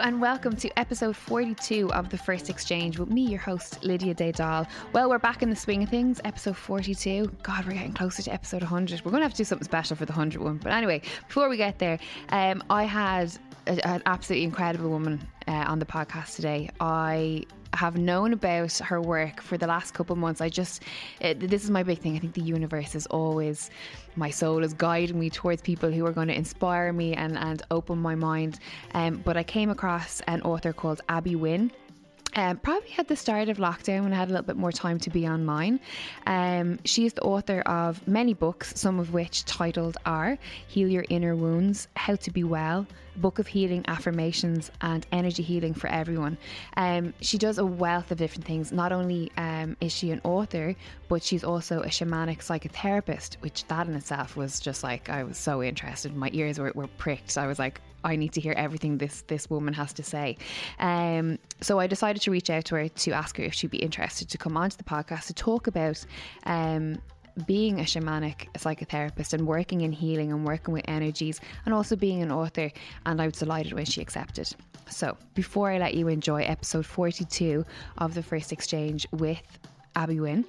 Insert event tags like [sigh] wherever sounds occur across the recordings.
And welcome to episode 42 of The First Exchange with me, your host, Lydia Daydal. Well, we're back in the swing of things, episode 42. God, we're getting closer to episode 100. We're going to have to do something special for the 100 one. But anyway, before we get there, um, I had an absolutely incredible woman uh, on the podcast today. I have known about her work for the last couple months. I just, uh, this is my big thing. I think the universe is always, my soul is guiding me towards people who are going to inspire me and, and open my mind. Um, but I came across an author called Abby Wynne. Um, probably at the start of lockdown when I had a little bit more time to be online. Um, she is the author of many books, some of which titled are Heal Your Inner Wounds, How to Be Well, Book of Healing Affirmations, and Energy Healing for Everyone. Um, she does a wealth of different things. Not only um, is she an author, but she's also a shamanic psychotherapist, which that in itself was just like, I was so interested. My ears were, were pricked. I was like, I need to hear everything this this woman has to say. Um, so I decided to reach out to her to ask her if she'd be interested to come onto the podcast to talk about um, being a shamanic psychotherapist and working in healing and working with energies and also being an author. And I was delighted when she accepted. So before I let you enjoy episode 42 of the first exchange with Abby Wynne.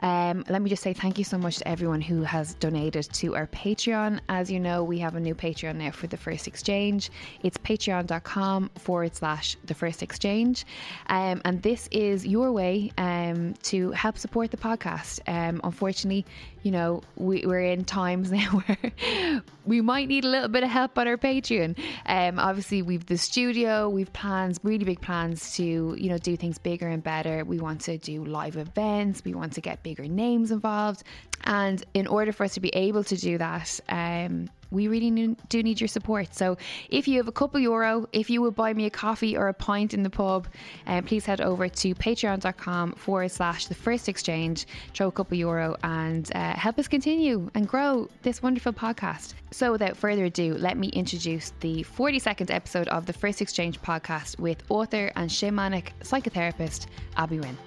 Um, let me just say thank you so much to everyone who has donated to our Patreon. As you know, we have a new Patreon now for the first exchange. It's patreon.com forward slash the first exchange. Um, and this is your way um, to help support the podcast. Um, unfortunately, you know, we, we're in times [laughs] now where we might need a little bit of help on our Patreon. Um, obviously, we've the studio, we've plans, really big plans to, you know, do things bigger and better. We want to do live events, we want to get bigger names involved. And in order for us to be able to do that, um, we really do need your support. So if you have a couple euro, if you would buy me a coffee or a pint in the pub, um, please head over to patreon.com forward slash the first exchange, throw a couple euro and uh, help us continue and grow this wonderful podcast. So without further ado, let me introduce the 42nd episode of the First Exchange podcast with author and shamanic psychotherapist Abby Wynne.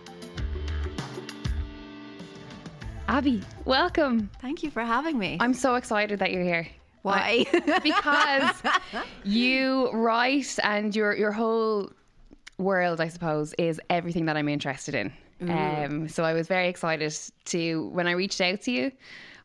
Abby, welcome. Thank you for having me. I'm so excited that you're here. Why? [laughs] because you write and your your whole world, I suppose, is everything that I'm interested in. Um, so I was very excited to when I reached out to you.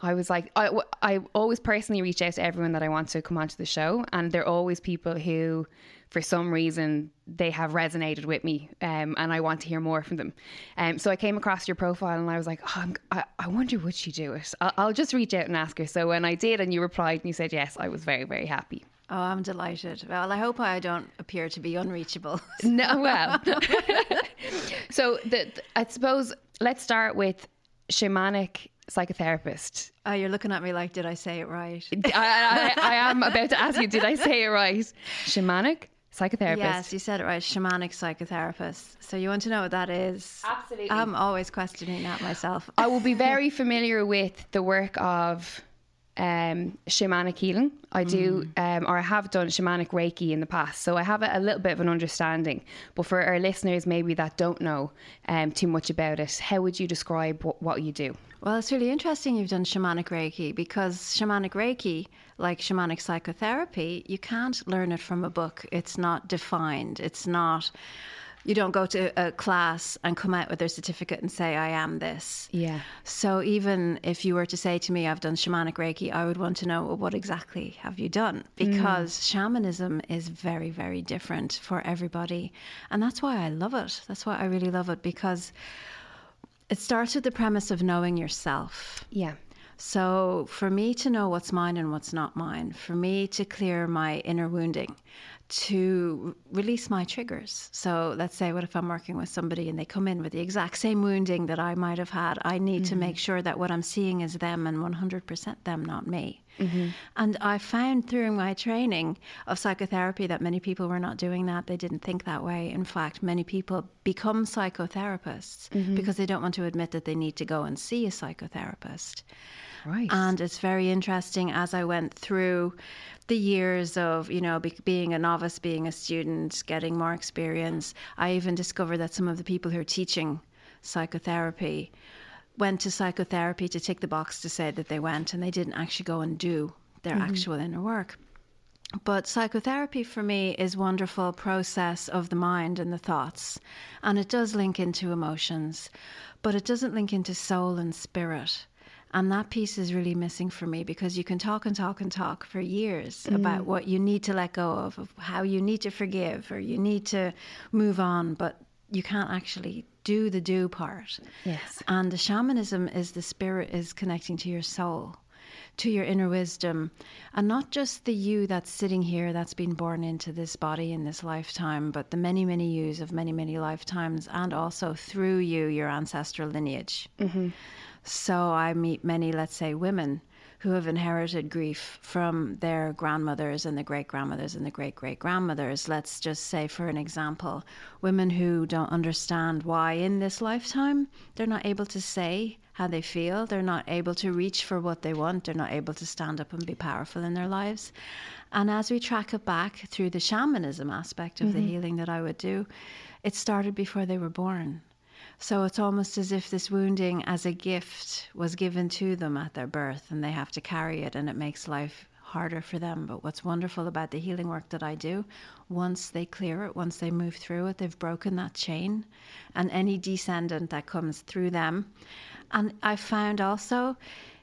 I was like, I, I always personally reach out to everyone that I want to come onto the show, and they're always people who, for some reason, they have resonated with me, um, and I want to hear more from them. Um, so I came across your profile, and I was like, oh, I, I wonder would she do it? I'll, I'll just reach out and ask her. So when I did, and you replied, and you said yes, I was very very happy. Oh, I'm delighted. Well, I hope I don't appear to be unreachable. [laughs] No, well. [laughs] so the, I suppose let's start with shamanic psychotherapist. Oh, you're looking at me like, did I say it right? I, I, I am about to ask you, did I say it right? [laughs] Shamanic psychotherapist. Yes, you said it right. Shamanic psychotherapist. So you want to know what that is? Absolutely. I'm always questioning that myself. I will be [laughs] very familiar with the work of um, shamanic healing. I do, um, or I have done shamanic Reiki in the past, so I have a, a, little bit of an understanding. But for our listeners, maybe that don't know um, too much about it, how would you describe what, what you do? Well, it's really interesting you've done shamanic Reiki because shamanic Reiki, like shamanic psychotherapy, you can't learn it from a book. It's not defined. It's not you don't go to a class and come out with a certificate and say, I am this. Yeah. So even if you were to say to me, I've done shamanic Reiki, I would want to know, well, what exactly have you done? Because mm. shamanism is very, very different for everybody. And that's why I love it. That's why I really love it because it starts with the premise of knowing yourself. Yeah. So, for me to know what's mine and what's not mine, for me to clear my inner wounding, to release my triggers. So let's say, what if I'm working with somebody and they come in with the exact same wounding that I might have had? I need mm-hmm. to make sure that what I'm seeing is them and 100% them, not me. Mm-hmm. And I found through my training of psychotherapy that many people were not doing that. They didn't think that way. In fact, many people become psychotherapists mm-hmm. because they don't want to admit that they need to go and see a psychotherapist. Right. And it's very interesting as I went through the years of, you know, be, being a novice, being a student, getting more experience. I even discovered that some of the people who are teaching psychotherapy went to psychotherapy to tick the box to say that they went and they didn't actually go and do their mm-hmm. actual inner work. But psychotherapy for me is wonderful process of the mind and the thoughts. And it does link into emotions, but it doesn't link into soul and spirit. And that piece is really missing for me because you can talk and talk and talk for years mm. about what you need to let go of, of how you need to forgive or you need to move on, but you can't actually do the do part. Yes. And the shamanism is the spirit is connecting to your soul, to your inner wisdom, and not just the you that's sitting here that's been born into this body in this lifetime, but the many, many yous of many, many lifetimes, and also through you, your ancestral lineage. Mm-hmm. So I meet many, let's say, women who have inherited grief from their grandmothers and the great grandmothers and the great great grandmothers. Let's just say, for an example, women who don't understand why in this lifetime they're not able to say how they feel, they're not able to reach for what they want, they're not able to stand up and be powerful in their lives. And as we track it back through the shamanism aspect of mm-hmm. the healing that I would do, it started before they were born. So it's almost as if this wounding as a gift was given to them at their birth and they have to carry it and it makes life harder for them. But what's wonderful about the healing work that I do, once they clear it, once they move through it, they've broken that chain and any descendant that comes through them. And I found also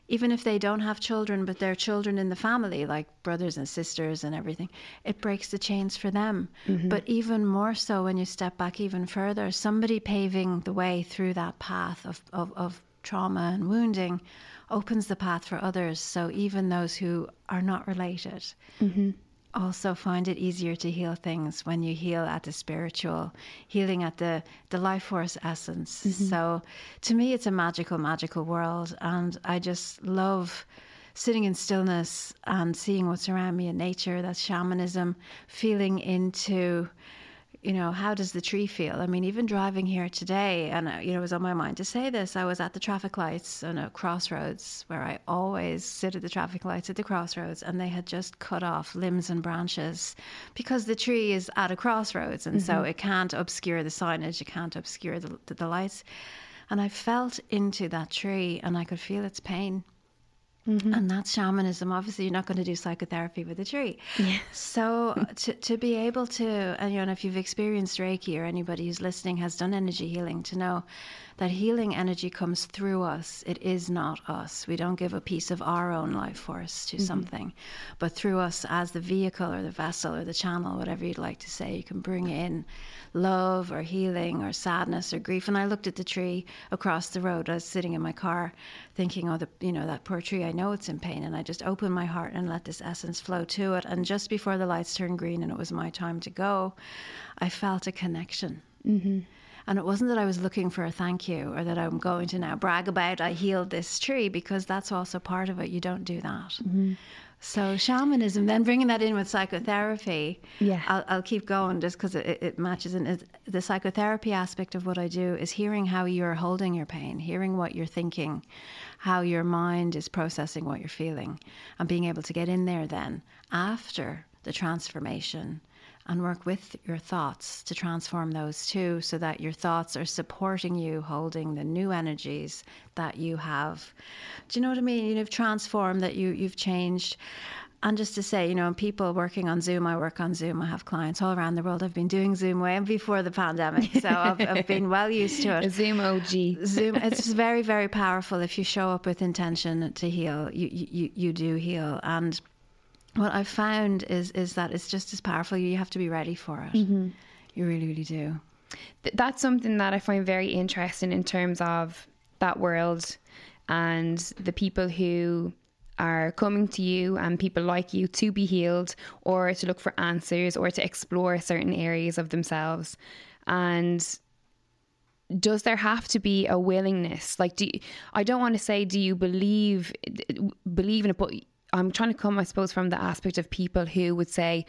even if they don't have children, but they're children in the family, like brothers and sisters and everything, it breaks the chains for them. Mm-hmm. But even more so when you step back even further, somebody paving the way through that path of, of, of trauma and wounding opens the path for others. So even those who are not related mm-hmm also find it easier to heal things when you heal at the spiritual, healing at the, the life force essence. Mm-hmm. So to me, it's a magical, magical world. And I just love sitting in stillness and seeing what's around me in nature. That's shamanism, feeling into you know, how does the tree feel? I mean, even driving here today, and uh, you know, it was on my mind to say this. I was at the traffic lights on a crossroads where I always sit at the traffic lights at the crossroads, and they had just cut off limbs and branches because the tree is at a crossroads, and mm-hmm. so it can't obscure the signage, it can't obscure the, the, the lights. And I felt into that tree, and I could feel its pain. Mm-hmm. And that's shamanism. Obviously, you're not going to do psychotherapy with a tree. Yeah. So [laughs] to, to be able to, and you know, if you've experienced Reiki or anybody who's listening has done energy healing, to know that healing energy comes through us. It is not us. We don't give a piece of our own life force to mm-hmm. something, but through us as the vehicle or the vessel or the channel, whatever you'd like to say, you can bring in love or healing or sadness or grief. And I looked at the tree across the road. I was sitting in my car thinking, oh, the, you know, that poor tree, I know it's in pain. And I just opened my heart and let this essence flow to it. And just before the lights turned green and it was my time to go, I felt a connection. Mm-hmm. And it wasn't that I was looking for a thank you or that I'm going to now brag about I healed this tree because that's also part of it. You don't do that. Mm-hmm. So shamanism, then bringing that in with psychotherapy. Yeah, I'll, I'll keep going just because it, it, matches. And the psychotherapy aspect of what I do is hearing how you're holding your pain, hearing what you're thinking, how your mind is processing what you're feeling, and being able to get in there then after the transformation and work with your thoughts to transform those too, so that your thoughts are supporting you, holding the new energies that you have. Do you know what I mean? You've transformed, that you you've changed. And just to say, you know, people working on Zoom, I work on Zoom. I have clients all around the world. I've been doing Zoom way before the pandemic, so I've, I've been [laughs] well used to it. Zoom OG. Zoom, it's very, very powerful. If you show up with intention to heal, you you, you do heal. And what I've found is is that it's just as powerful. You have to be ready for it. Mm-hmm. You really, really do. That's something that I find very interesting in terms of that world and the people who are coming to you and people like you to be healed or to look for answers or to explore certain areas of themselves. And does there have to be a willingness? Like, do you, I don't want to say, do you believe believe in it, but I'm trying to come, I suppose, from the aspect of people who would say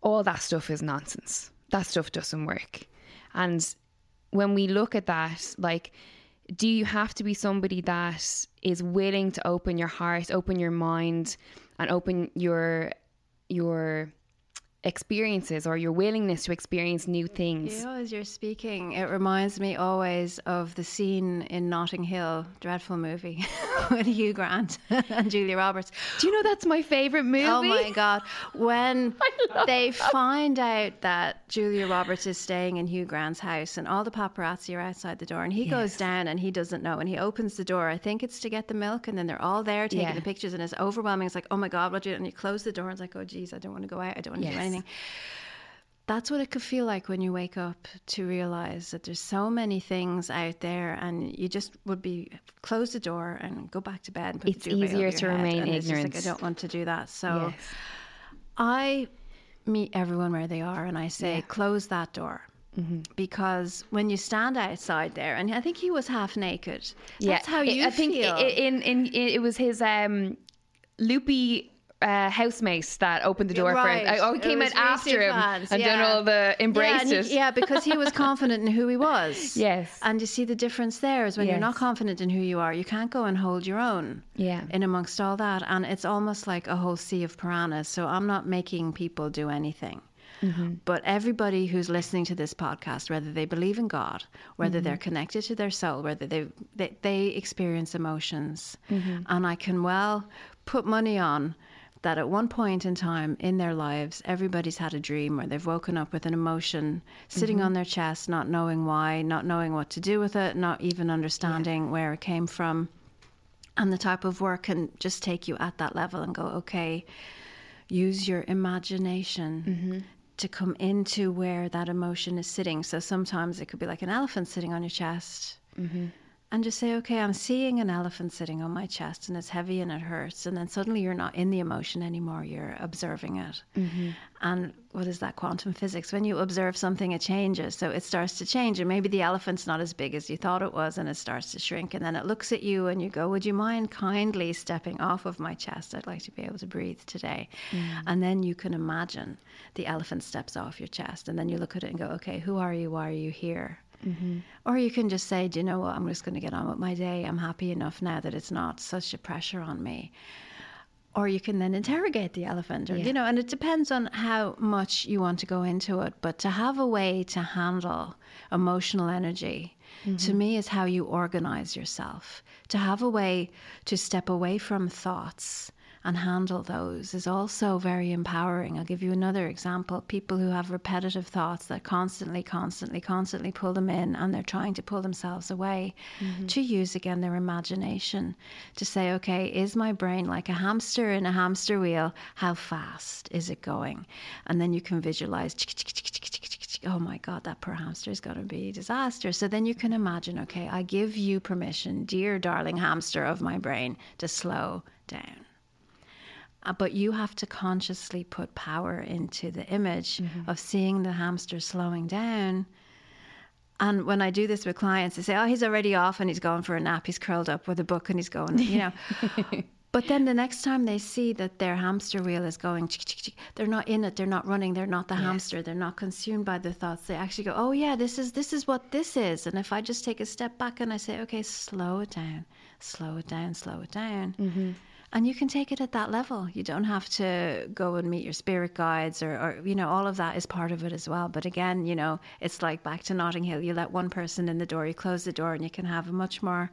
all that stuff is nonsense. That stuff doesn't work. And when we look at that, like, do you have to be somebody that is willing to open your heart, open your mind, and open your your experiences or your willingness to experience new things. You know, as you're speaking, it reminds me always of the scene in Notting Hill, dreadful movie, [laughs] with Hugh Grant [laughs] and Julia Roberts. Do you know that's my favorite movie? Oh my God. When [laughs] they find out that Julia Roberts is staying in Hugh Grant's house and all the paparazzi are outside the door and he yes. goes down and he doesn't know and he opens the door. I think it's to get the milk and then they're all there taking yeah. the pictures and it's overwhelming. It's like, oh my God, what do you, and you close the door and it's like, oh geez, I don't want to go out. I don't want to yes. do anything That's what it could feel like when you wake up to realize that there's so many things out there, and you just would be close the door and go back to bed. it's easier to remain ignorant. Like, I don't want to do that. So yes. I meet everyone where they are, and I say, yeah. close that door. Mm-hmm. Because when you stand outside there, and I think he was half naked. That's yeah. how you I think. In, in, in, it was his um, loopy uh, housemate that opened the door right. for him. Oh, he came in after him and yeah. done all the embraces. Yeah, he, yeah, because he was confident in who he was. [laughs] Yes. And you see the difference there is when yes. you're not confident in who you are, you can't go and hold your own. Yeah. In amongst all that, and it's almost like a whole sea of piranhas. So I'm not making people do anything. Mm-hmm. But everybody who's listening to this podcast, whether they believe in God, whether mm-hmm. they're connected to their soul, whether they they, they experience emotions, mm-hmm. and I can well put money on that at one point in time in their lives, everybody's had a dream or they've woken up with an emotion sitting mm-hmm. on their chest, not knowing why, not knowing what to do with it, not even understanding yeah. where it came from. And the type of work can just take you at that level and go, okay, use your imagination. Mm-hmm. To come into where that emotion is sitting. So sometimes it could be like an elephant sitting on your chest. Mm-hmm and just say, okay, I'm seeing an elephant sitting on my chest and it's heavy and it hurts. And then suddenly you're not in the emotion anymore, you're observing it. Mm-hmm. And what is that quantum physics? When you observe something, it changes. So it starts to change. And maybe the elephant's not as big as you thought it was and it starts to shrink. And then it looks at you and you go, Would you mind kindly stepping off of my chest? I'd like to be able to breathe today. Mm-hmm. And then you can imagine the elephant steps off your chest. And then you look at it and go, Okay, who are you? Why are you here? Mm-hmm. Or you can just say, do you know what? I'm just going to get on with my day. I'm happy enough now that it's not such a pressure on me. Or you can then interrogate the elephant, or, yeah. you know, and it depends on how much you want to go into it. But to have a way to handle emotional energy, mm-hmm. to me, is how you organize yourself. To have a way to step away from thoughts and handle those is also very empowering. I'll give you another example. People who have repetitive thoughts that constantly, constantly, constantly pull them in and they're trying to pull themselves away, mm-hmm. to use again their imagination to say, okay, is my brain like a hamster in a hamster wheel? How fast is it going? And then you can visualize oh my God, that poor hamster is going to be a disaster. So then you can imagine, okay, I give you permission, dear darling hamster of my brain, to slow down. Uh, but you have to consciously put power into the image mm-hmm. of seeing the hamster slowing down. And when I do this with clients, they say, "Oh, he's already off and he's going for a nap. He's curled up with a book and he's going," you know. [laughs] but then the next time they see that their hamster wheel is going, they're not in it. They're not running. They're not the yeah. hamster. They're not consumed by the thoughts. They actually go, "Oh yeah, this is this is what this is." And if I just take a step back and I say, "Okay, slow it down, slow it down, slow it down." Mm-hmm and you can take it at that level. You don't have to go and meet your spirit guides or, or, you know, all of that is part of it as well. But again, you know, it's like back to Notting Hill. You let one person in the door, you close the door, and you can have a much more,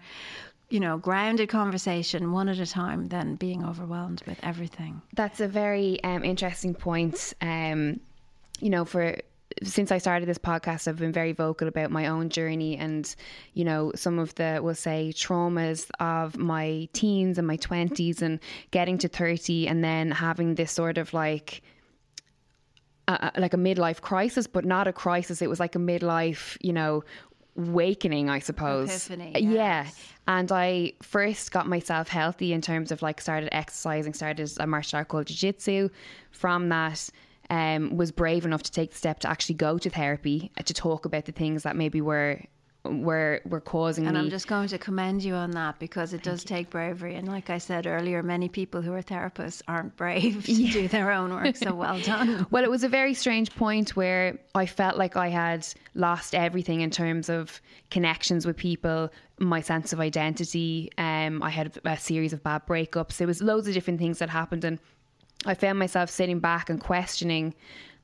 you know, grounded conversation one at a time than being overwhelmed with everything. That's a very um, interesting point. Um, you know, for since I started this podcast, I've been very vocal about my own journey and, you know, some of the, we'll say, traumas of my teens and my 20s and getting to 30 and then having this sort of like, uh, like a midlife crisis, but not a crisis. It was like a midlife, you know, awakening, I suppose. Epiphany, Yeah. And I first got myself healthy in terms of like started exercising, started a martial art called Jiu Jitsu. From that, um, was brave enough to take the step to actually go to therapy uh, to talk about the things that maybe were were were causing And me. I'm just going to commend you on that because it does take bravery. And like I said earlier, many people who are therapists aren't brave to do their own work. So well [laughs] done. Well, it was a very strange point where I felt like I had lost everything in terms of connections with people, my sense of identity. Um, I had a series of bad breakups. There was loads of different things that happened, and I found myself sitting back and questioning,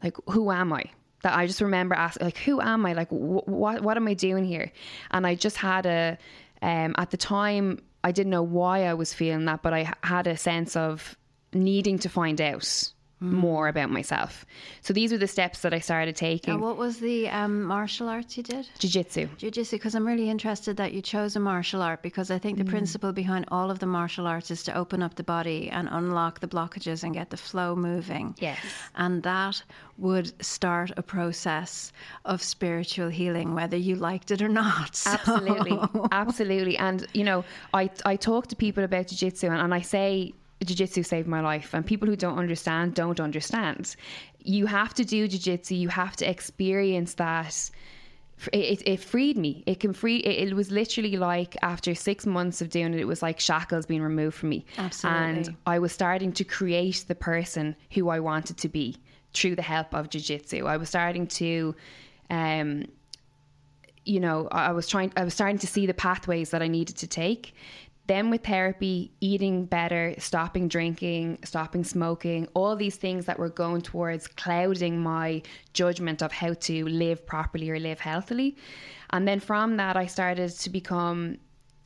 like, who am I? That I just remember asking, like, who am I? Like, wh- what what am I doing here? And I just had a, um, at the time, I didn't know why I was feeling that, but I had a sense of needing to find out more about myself. So these were the steps that I started taking. And what was the um, martial arts you did? Jiu-jitsu. Jiu-jitsu, because I'm really interested that you chose a martial art because I Mm. think the principle behind all of the martial arts is to open up the body and unlock the blockages and get the flow moving. Yes. And that would start a process of spiritual healing, whether you liked it or not. [laughs] So- Absolutely, absolutely. And you know, I I talk to people about jiu-jitsu and, and I say jiu-jitsu saved my life and people who don't understand don't understand. You have to do jiu-jitsu, you have to experience that it, it, it freed me. It can free. It, it was literally like after six months of doing it, it was like shackles being removed from me. Absolutely. And I was starting to create the person who I wanted to be through the help of jiu-jitsu. I was starting to, um, you know, I I was trying. I was starting to see the pathways that I needed to take. Then with therapy, eating better, stopping drinking, stopping smoking, all these things that were going towards clouding my judgment of how to live properly or live healthily. And then from that, I started to become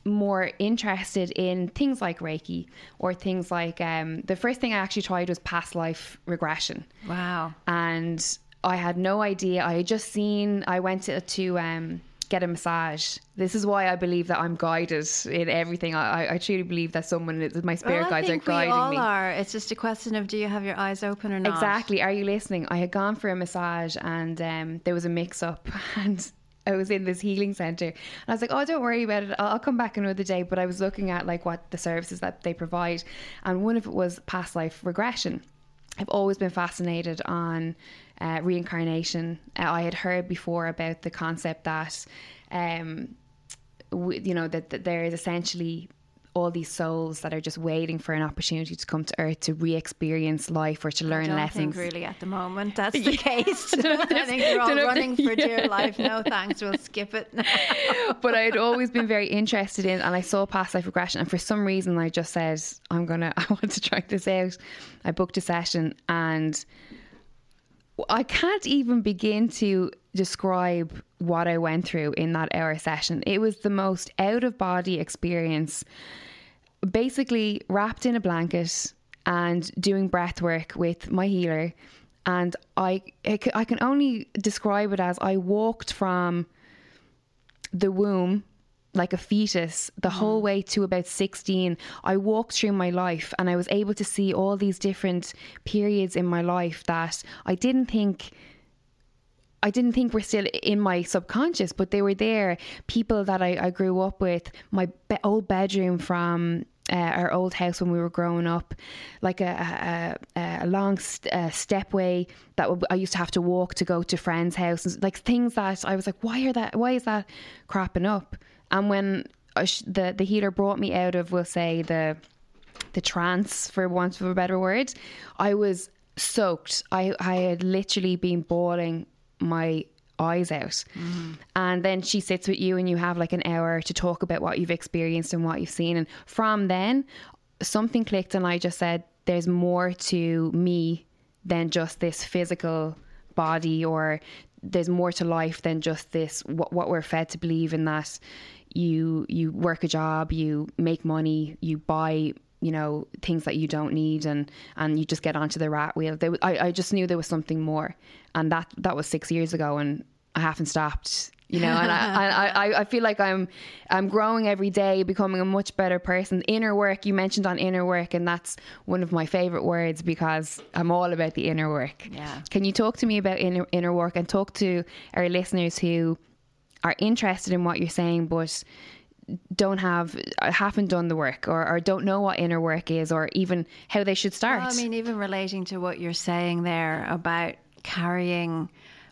more interested in things like Reiki or things like um, the first thing I actually tried was past life regression Wow. and I had no idea. I had just seen. I went to, to um, get a massage. This is why I believe that I'm guided in everything. I, I, truly believe that someone, that my spirit well, guides, are we guiding all me. are. It's just a question of do you have your eyes open or not? Exactly. Are you listening? I had gone for a massage and um, there was a mix up [laughs] and I was in this healing center and I was like, oh, don't worry about it. I'll, I'll come back another day. But I was looking at like what the services that they provide and one of it was past life regression. I've always been fascinated on uh, reincarnation. Uh, I had heard before about the concept that, um, w- you know, that, that there is essentially all these souls that are just waiting for an opportunity to come to Earth to re-experience life or to learn lessons. I don't lessons. think really at the moment that's the [laughs] case. [laughs] [laughs] I think they're all don't know if running for dear life. No thanks, we'll skip it. but I had always been very interested in, and I saw past life regression, and for some reason I just said, I'm gonna, I want to try this out. I booked a session, and I can't even begin to describe what I went through in that hour session. It was the most out of body experience. Basically, wrapped in a blanket and doing breath work with my healer. And I, I can only describe it as I walked from the womb like a fetus the whole way to about 16 i walked through my life and i was able to see all these different periods in my life that i didn't think I didn't think were still in my subconscious, but they were there. People that I, I grew up with, my be- old bedroom from uh, our old house when we were growing up, like a, a, a, a long st- uh, stepway that w- I used to have to walk to go to friends' houses, like things that I was like, why are that? Why is that cropping up? And when I sh- the the healer brought me out of, we'll say the the trance, for want of a better word, I was soaked. I I had literally been bawling my eyes out. Mm-hmm. And then she sits with you and you have like an hour to talk about what you've experienced and what you've seen. And from then, something clicked and I just said, there's more to me than just this physical body or there's more to life than just this what, what we're fed to believe in that you you work a job you make money you buy you know things that you don't need and and you just get onto the rat wheel. There, I, I just knew there was something more. And that that was six years ago and I haven't stopped you know and [laughs] I, I, I, I feel like I'm I'm growing every day becoming a much better person. Inner work you mentioned on inner work and that's one of my favorite words because I'm all about the inner work. Yeah. can you talk to me about inner, inner work and talk to our listeners who are interested in what you're saying, but don't have haven't done the work or, or don't know what inner work is or even how they should start. Well, I mean, even relating to what you're saying there about carrying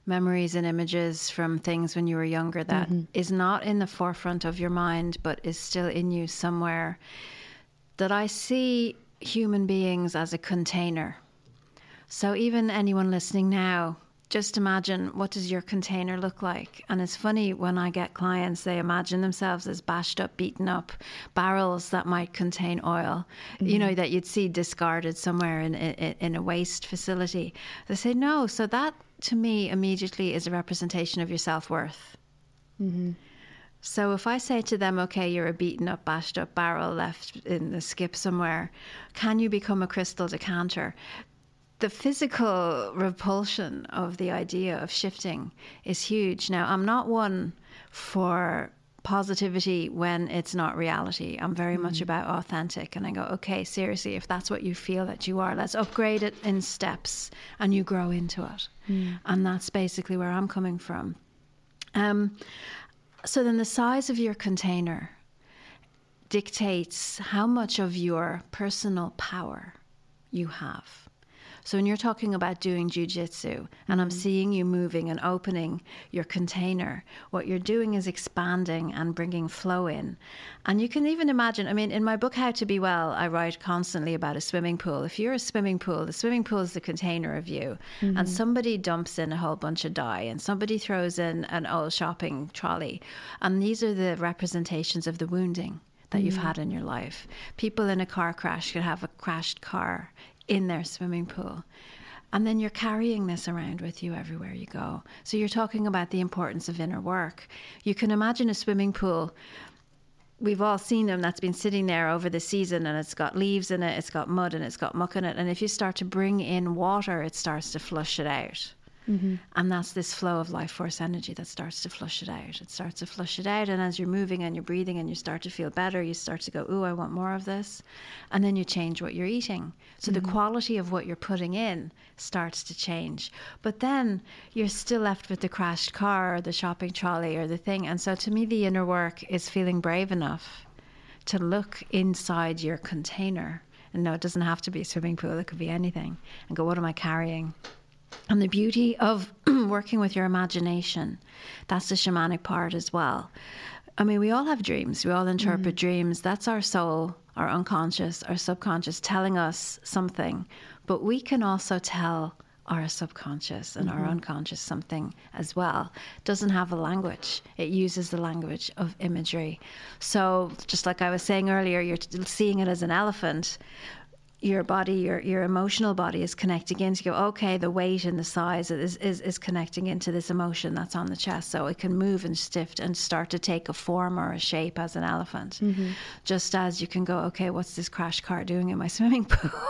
memories and images from things when you were younger that Mm-hmm. is not in the forefront of your mind but is still in you somewhere that I see human beings as a container. So even anyone listening now, just imagine what does your container look like? And it's funny when I get clients, they imagine themselves as bashed up, beaten up barrels that might contain oil, you know, mm-hmm. that you'd see discarded somewhere in, in, in a waste facility. They say, no. So that to me immediately is a representation of your self worth. Mm-hmm. So if I say to them, okay, you're a beaten up, bashed up barrel left in the skip somewhere, can you become a crystal decanter? The physical repulsion of the idea of shifting is huge. Now, I'm not one for positivity when it's not reality. I'm very much about authentic. And I go, okay, seriously, if that's what you feel that you are, let's upgrade it in steps and you grow into it. And that's basically where I'm coming from. Um, so then the size of your container dictates how much of your personal power you have. So when you're talking about doing jujitsu and I'm mm-hmm. seeing you moving and opening your container, what you're doing is expanding and bringing flow in. And you can even imagine, I mean, in my book, How to Be Well, I write constantly about a swimming pool. If you're a swimming pool, the swimming pool is the container of you. And mm-hmm. somebody dumps in a whole bunch of dye and somebody throws in an old shopping trolley. And these are the representations of the wounding that you've mm-hmm. had in your life. People in a car crash could have a crashed car in their swimming pool. And then you're carrying this around with you everywhere you go. So you're talking about the importance of inner work. You can imagine a swimming pool. We've all seen them that's been sitting there over the season and it's got leaves in it, it's got mud and it's got muck in it. And if you start to bring in water, it starts to flush it out. Mm-hmm. And that's this flow of life force energy that starts to flush it out. It starts to flush it out. And as you're moving and you're breathing and you start to feel better, you start to go, Ooh, I want more of this. And then you change what you're eating. So the mm-hmm. quality of what you're putting in starts to change. But then you're still left with the crashed car or the shopping trolley or the thing. And so to me, the inner work is feeling brave enough to look inside your container. And no, it doesn't have to be a swimming pool, it could be anything. And go, What am I carrying? And the beauty of [clears throat] working with your imagination, that's the shamanic part as well. I mean, we all have dreams, we all mm. interpret dreams. That's our soul, our unconscious, our subconscious telling us something. But we can also tell our subconscious and our mm-hmm. unconscious something as well. Doesn't have a language, it uses the language of imagery. So, just like I was saying earlier, you're seeing it as an elephant your body, your your emotional body is connecting in to go, okay, the weight and the size is, is, is connecting into this emotion that's on the chest. So it can move and shift and start to take a form or a shape as an elephant. Mm-hmm. Just as you can go, okay, what's this crash car doing in my [laughs] swimming pool? [laughs]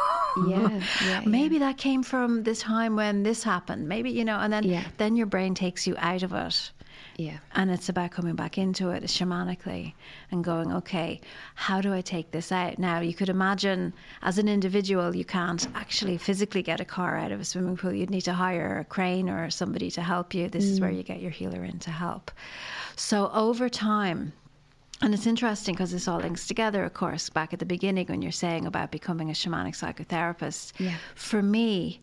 Yeah, yeah, Maybe that came from this time when this happened. Maybe, you know, and then Yeah. then your brain takes you out of it. Yeah. And it's about coming back into it shamanically and going, okay, how do I take this out? Now, you could imagine as an individual, you can't actually physically get a car out of a swimming pool. You'd need to hire a crane or somebody to help you. This is where mm. you get your healer in to help. So, over time, and it's interesting because this all links together, of course, back at the beginning when you're saying about becoming a shamanic psychotherapist. Yeah. For me,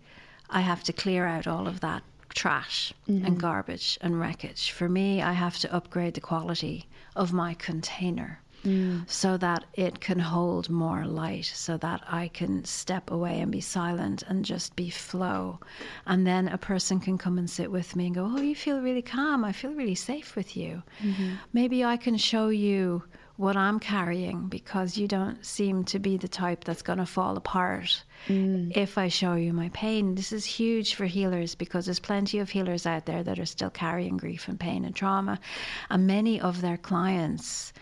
I have to clear out all of that trash and mm-hmm. garbage and wreckage. For me, I have to upgrade the quality of my container mm. so that it can hold more light, so that I can step away and be silent and just be flow. And then a person can come and sit with me and go, Oh, you feel really calm. I feel really safe with you. Mm-hmm. Maybe I can show you what I'm carrying because you don't seem to be the type that's going to fall apart mm. if I show you my pain. This is huge for healers because there's plenty of healers out there that are still carrying grief and pain and trauma. And many of their clients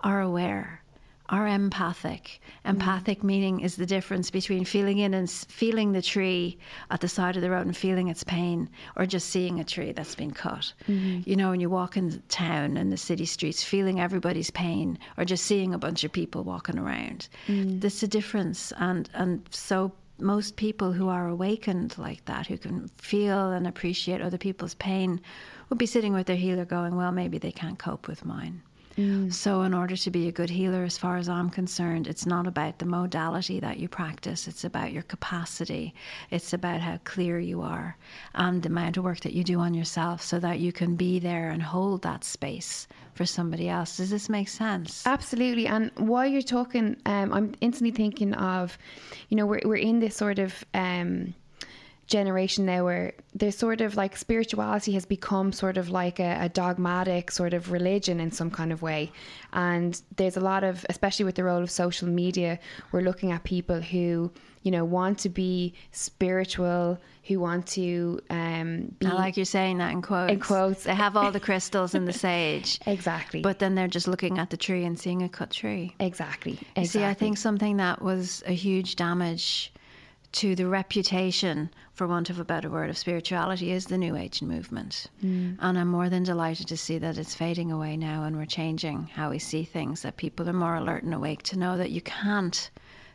are aware. Are empathic. Mm. Empathic meaning is the difference between feeling in and feeling the tree at the side of the road and feeling its pain, or just seeing a tree that's been cut. Mm-hmm. You know, when you walk in town and the city streets, feeling everybody's pain, or just seeing a bunch of people walking around. Mm. There's a difference, and and so most people who are awakened like that, who can feel and appreciate other people's pain, would be sitting with their healer going, well, maybe they can't cope with mine. Mm. So, in order to be a good healer, as far as I'm concerned, it's not about the modality that you practice, it's about your capacity. It's about how clear you are and the amount of work that you do on yourself so that you can be there and hold that space for somebody else. Does this make sense? Absolutely. And while you're talking, um, I'm instantly thinking of, you know, we're, we're in this sort of. Um, generation now where there's sort of like spirituality has become sort of like a, a, dogmatic sort of religion in some kind of way. And there's a lot of, especially with the role of social media, we're looking at people who, you know, want to be spiritual, who want to um, be. I like you're saying that in quotes. In quotes. They have all the crystals and the [laughs] sage. exactly. But then they're just looking at the tree and seeing a cut tree. Exactly. exactly. See, I think something that was a huge damage to the reputation, for want of a better word, of spirituality is the New Age movement. Mm. And I'm more than delighted to see that it's fading away now and we're changing how we see things, that people are more alert and awake to know that you can't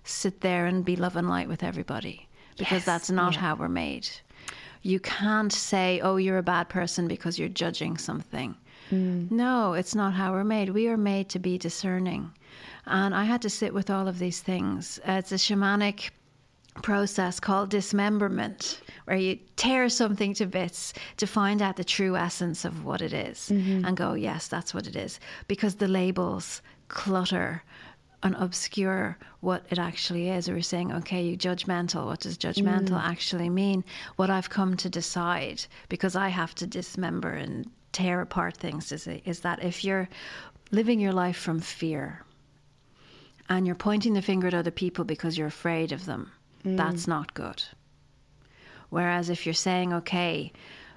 sit there and be love and light with everybody because yes. that's not yeah. how we're made. You can't say, oh, you're a bad person because you're judging something. Mm. No, it's not how we're made. We are made to be discerning. And I had to sit with all of these things. It's a shamanic process called dismemberment, where you tear something to bits to find out the true essence of what it is mm-hmm. and go, yes, that's what it is. Because the labels clutter and obscure what it actually is. We're saying, okay, you judgmental. What does judgmental mm. actually mean? What I've come to decide, because I have to dismember and tear apart things, is, is that if you're living your life from fear and you're pointing the finger at other people because you're afraid of them, Mm. That's not good. Whereas if you're saying, okay,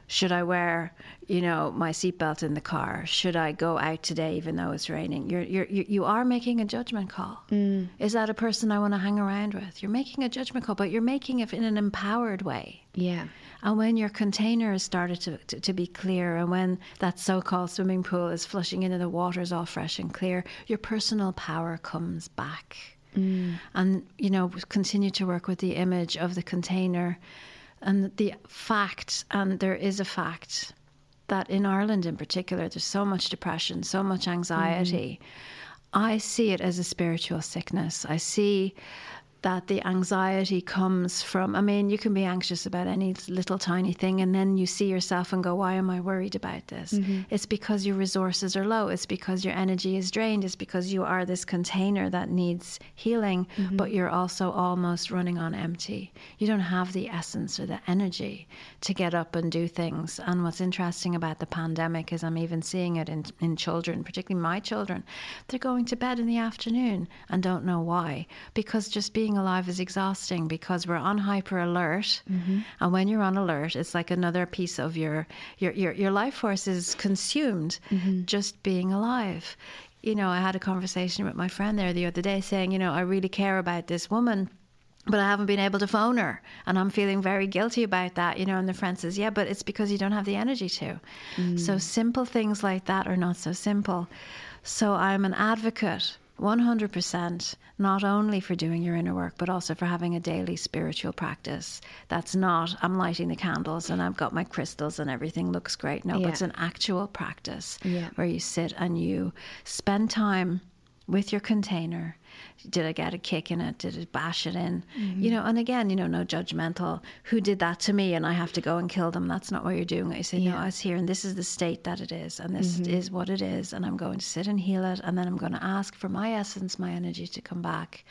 should I wear, you know, my seatbelt in the car? Should I go out today even though it's raining? You're, you're, you are making a judgment call. Mm. Is that a person I want to hang around with? You're making a judgment call, but you're making it in an empowered way. Yeah. And when your container has started to, to, to be clear, and when that so called swimming pool is flushing into the water's all fresh and clear, your personal power comes back. Mm. And, you know, continue to work with the image of the container and the fact, and there is a fact that in Ireland in particular, there's so much depression, so much anxiety. Mm. I see it as a spiritual sickness. I see that the anxiety comes from. I mean, you can be anxious about any little tiny thing, and then you see yourself and go, Why am I worried about this? Mm-hmm. It's because your resources are low. It's because your energy is drained. It's because you are this container that needs healing, mm-hmm. but you're also almost running on empty. You don't have the essence or the energy to get up and do things. And what's interesting about the pandemic is I'm even seeing it in, in children, particularly my children. They're going to bed in the afternoon and don't know why, because just being being alive is exhausting because we're on hyper alert. Mm-hmm. And when you're on alert, it's like another piece of your your your, your life force is consumed mm-hmm. just being alive. You know, I had a conversation with my friend there the other day saying, you know, I really care about this woman but I haven't been able to phone her. And I'm feeling very guilty about that, you know. And the friend says, Yeah, but it's because you don't have the energy to. Mm. So simple things like that are not so simple. So I'm an advocate 100% not only for doing your inner work, but also for having a daily spiritual practice. That's not, I'm lighting the candles and I've got my crystals and everything looks great. No, yeah. but it's an actual practice yeah. where you sit and you spend time with your container did I get a kick in it? Did it bash it in? Mm-hmm. You know, and again, you know, no judgmental. Who did that to me and I have to go and kill them? That's not what you're doing. I say, yeah. no, I was here and this is the state that it is and this mm-hmm. is what it is. And I'm going to sit and heal it. And then I'm going to ask for my essence, my energy to come back.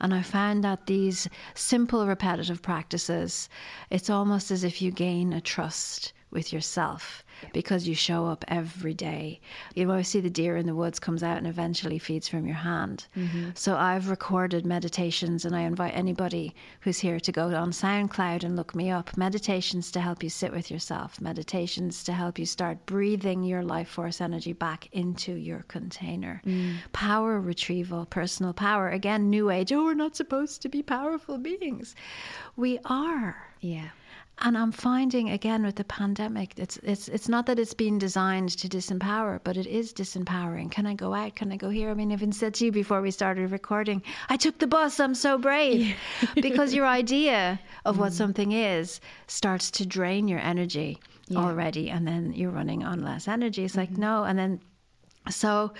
And I found that these simple, repetitive practices, it's almost as if you gain a trust with yourself because you show up every day. You always see the deer in the woods comes out and eventually feeds from your hand. Mm-hmm. So I've recorded meditations and I invite anybody who's here to go on SoundCloud and look me up. Meditations to help you sit with yourself, meditations to help you start breathing your life force energy back into your container. Mm. Power retrieval, personal power. Again, new age. Oh, we're not supposed to be powerful beings. We are. Yeah. And I'm finding again with the pandemic, it's it's it's not that it's been designed to disempower, but it is disempowering. Can I go out? Can I go here? I mean, I even said to you before we started recording, I took the bus. I'm so brave, [laughs] because your idea of what mm. something is starts to drain your energy yeah. already, and then you're running on less energy. It's mm-hmm. like no, and then so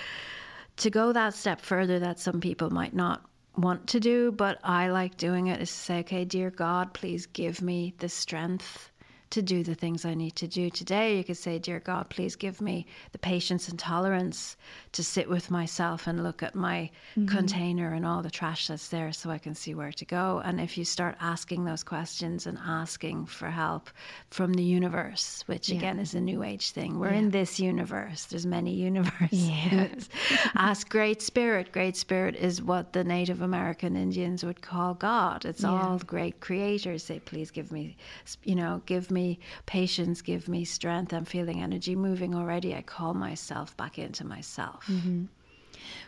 to go that step further that some people might not want to do, but I like doing it is to say, okay, dear God, please give me the strength to do the things I need to do today. You could say, Dear God, please give me the patience and tolerance to sit with myself and look at my mm-hmm. container and all the trash that's there so I can see where to go. And if you start asking those questions and asking for help from the universe, which yeah. again is a new age thing, we're yeah. in this universe, there's many [laughs] universes. Yes. [laughs] Ask Great Spirit. Great Spirit is what the Native American Indians would call God. It's yeah. all great creators. Say, please give me, you know, give me me patience, give me strength. I'm feeling energy moving already. I call myself back into myself. Mm-hmm.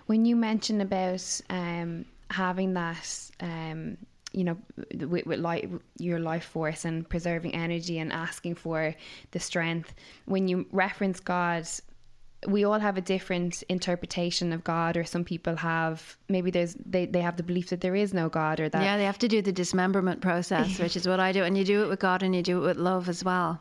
When you mention about um, having that, um, you know, with, with your life force and preserving energy and asking for the strength, when you reference God, we all have a different interpretation of God, or some people have maybe there's they, they have the belief that there is no God, or that yeah, they have to do the dismemberment process, [laughs] which is what I do, and you do it with God and you do it with love as well.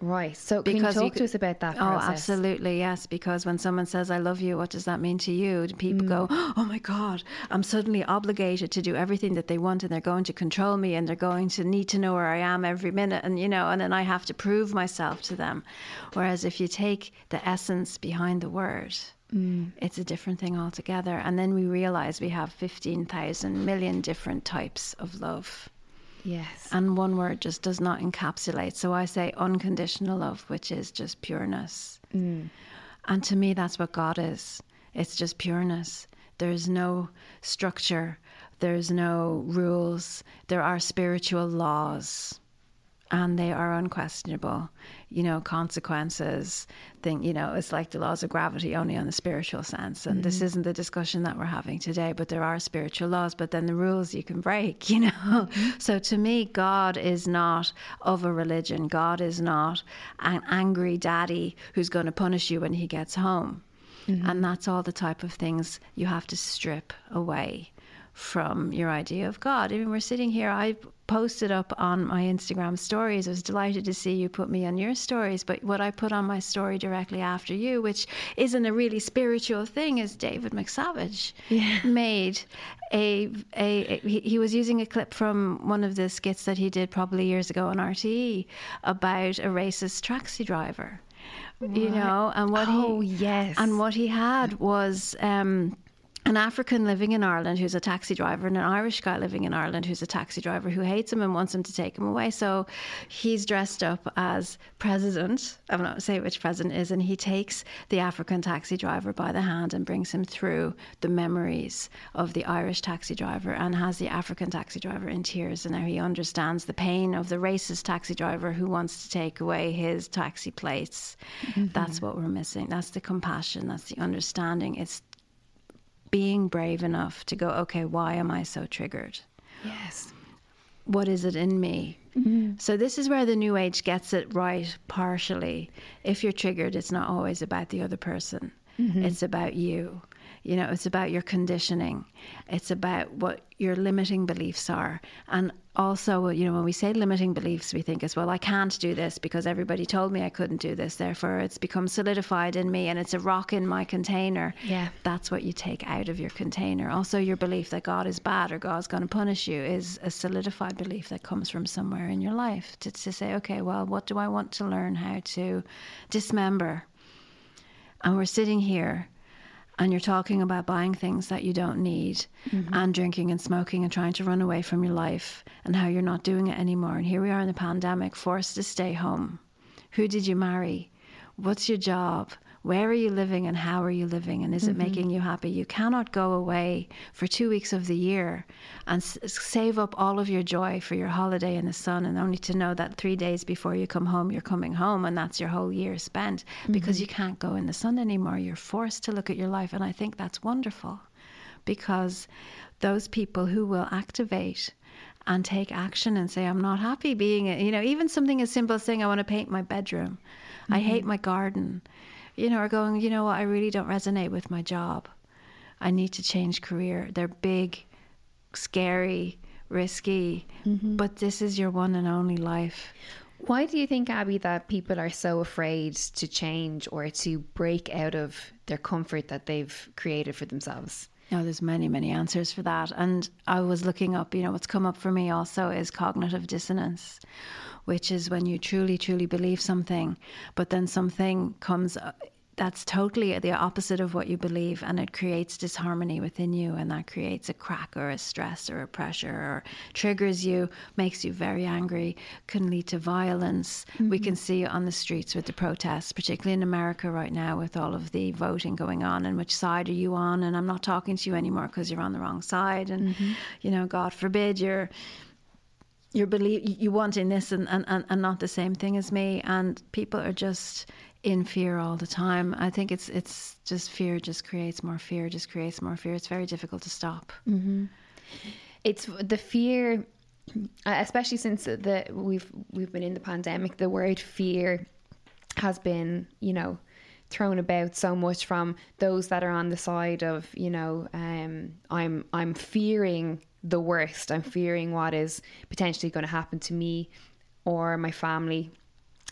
Right. So can because you talk you to us about that process? Oh, absolutely, yes. Because when someone says "I love you," what does that mean to you? People mm. go, "Oh my God, I'm suddenly obligated to do everything that they want, and they're going to control me, and they're going to need to know where I am every minute, and you know, and then I have to prove myself to them." Whereas if you take the essence behind the word, Mm. It's a different thing altogether. And then we realize we have 15,000 million different types of love. Yes. And one word just does not encapsulate. So I say unconditional love, which is just pureness. Mm. And to me, that's what God is it's just pureness. There's no structure, there's no rules, there are spiritual laws and they are unquestionable. You know, consequences, thing, you know, it's like the laws of gravity only on the spiritual sense. And mm-hmm. this isn't the discussion that we're having today, but there are spiritual laws, but then the rules you can break, [laughs] you know. Mm-hmm. So to me, God is not of a religion. God is not an angry daddy who's going to punish you when he gets home. Mm-hmm. And that's all the type of things you have to strip away from your idea of God. I mean, we're sitting here, I posted up on my Instagram stories. I was delighted to see you put me on your stories. But what I put on my story directly after you, which isn't a really spiritual thing, is David McSavage yeah. made a, a, a he, he, was using a clip from one of the skits that he did probably years ago on RTE about a racist taxi driver. What? You know, and what oh, he yes, and what he had was. Um, an African living in Ireland who's a taxi driver and an Irish guy living in Ireland who's a taxi driver who hates him and wants him to take him away. So he's dressed up as president. I'm not saying which president is, and he takes the African taxi driver by the hand and brings him through the memories of the Irish taxi driver and has the African taxi driver in tears. And now he understands the pain of the racist taxi driver who wants to take away his taxi plates. Mm-hmm. That's what we're missing. That's the compassion. That's the understanding. It's being brave enough to go, okay, why am I so triggered? Yes. What is it in me? Mm-hmm. So, this is where the New Age gets it right partially. If you're triggered, it's not always about the other person, mm-hmm. it's about you. You know, it's about your conditioning. It's about what your limiting beliefs are. And also, uh, you know, when we say limiting beliefs, we think as well, I can't do this because everybody told me I couldn't do this. Therefore, it's become solidified in me and it's a rock in my container. Yeah. That's what you take out of your container. Also, your belief that God is bad or God's going to punish you is a solidified belief that comes from somewhere in your life to, to say, okay, well, what do I want to learn how to dismember? And we're sitting here and you're talking about buying things that you don't need mm-hmm. and drinking and smoking and trying to run away from your life and how you're not doing it anymore. And here we are in the pandemic, forced to stay home. Who did you marry? What's your job? Where are you living and how are you living and is mm-hmm. it making you happy you cannot go away for two weeks of the year and s- save up all of your joy for your holiday in the sun and only to know that three days before you come home you're coming home and that's your whole year spent mm-hmm. because you can't go in the sun anymore you're forced to look at your life and i think that's wonderful because those people who will activate and take action and say, I'm not happy being, you know, even something as simple as saying, I want to paint my bedroom. Mm-hmm. I hate my garden. You know, are going, you know what, I really don't resonate with my job. I need to change career. They're big, scary, risky, mm-hmm. but this is your one and only life. Why do you think, Abby, that people are so afraid to change or to break out of their comfort that they've created for themselves? No, there's many, many answers for that. And I was looking up, you know, what's come up for me also is cognitive dissonance, which is when you truly, truly believe something, but then something comes uh, that's totally the opposite of what you believe and it creates disharmony within you and that creates a crack or a stress or a pressure or triggers you makes you very angry can lead to violence mm-hmm. we can see it on the streets with the protests particularly in america right now with all of the voting going on and which side are you on and i'm not talking to you anymore because you're on the wrong side and mm-hmm. you know god forbid you're you're believe you wanting this and, and, and, and not the same thing as me and people are just in fear all the time. I think it's it's just fear just creates more fear, just creates more fear. It's very difficult to stop. Mm-hmm. It's the fear, especially since the we've we've been in the pandemic. The word fear has been, you know, thrown about so much from those that are on the side of, you know, um, I'm I'm fearing the worst. I'm fearing what is potentially going to happen to me or my family.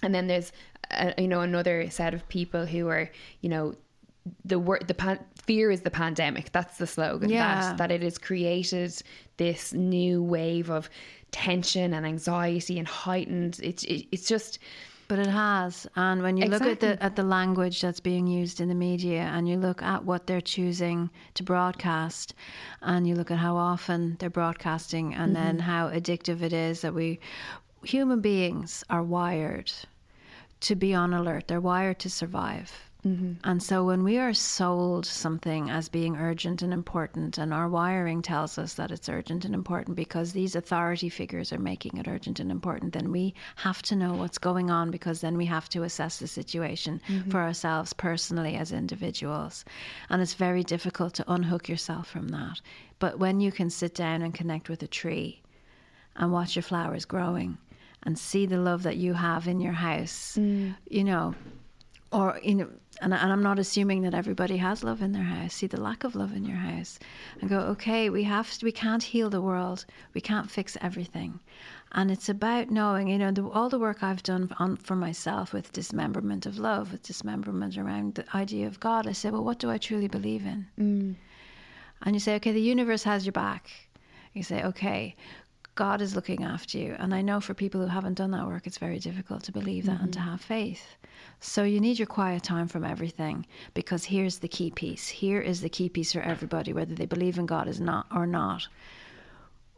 And then there's a, you know another set of people who are you know the word the pan- fear is the pandemic that's the slogan yeah. that that it has created this new wave of tension and anxiety and heightened it's it, it's just but it has and when you exactly. look at the at the language that's being used in the media and you look at what they're choosing to broadcast and you look at how often they're broadcasting and mm-hmm. then how addictive it is that we human beings are wired to be on alert. They're wired to survive. Mm-hmm. And so when we are sold something as being urgent and important, and our wiring tells us that it's urgent and important because these authority figures are making it urgent and important, then we have to know what's going on because then we have to assess the situation mm-hmm. for ourselves personally as individuals. And it's very difficult to unhook yourself from that. But when you can sit down and connect with a tree and watch your flowers growing and see the love that you have in your house, mm. you know, or you know, and, and I'm not assuming that everybody has love in their house. See the lack of love in your house, and go, okay, we have to, we can't heal the world, we can't fix everything, and it's about knowing, you know, the, all the work I've done on for myself with dismemberment of love, with dismemberment around the idea of God. I say, well, what do I truly believe in? Mm. And you say, okay, the universe has your back. You say, okay, God is looking after you. And I know for people who haven't done that work, it's very difficult to believe that mm-hmm. and to mm-hmm. have faith. So you need your quiet time from everything because here's the key piece. Here is the key piece for everybody, whether they believe in God is not or not.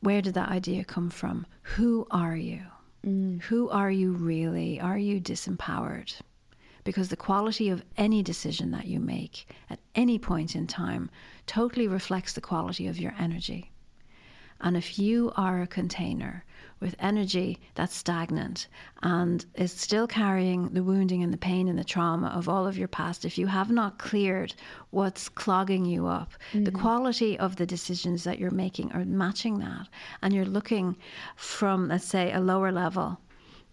Where did that idea come from? Who are you? Mm. Who are you really? Are you disempowered? Because the quality of any decision that you make at any point in time totally reflects the quality of your energy. And if you are a container with energy that's stagnant and is still carrying the wounding and the pain and the trauma of all of your past, if you have not cleared what's clogging you up, mm-hmm. the quality of the decisions that you're making are matching that. And you're looking from, let's say, a lower level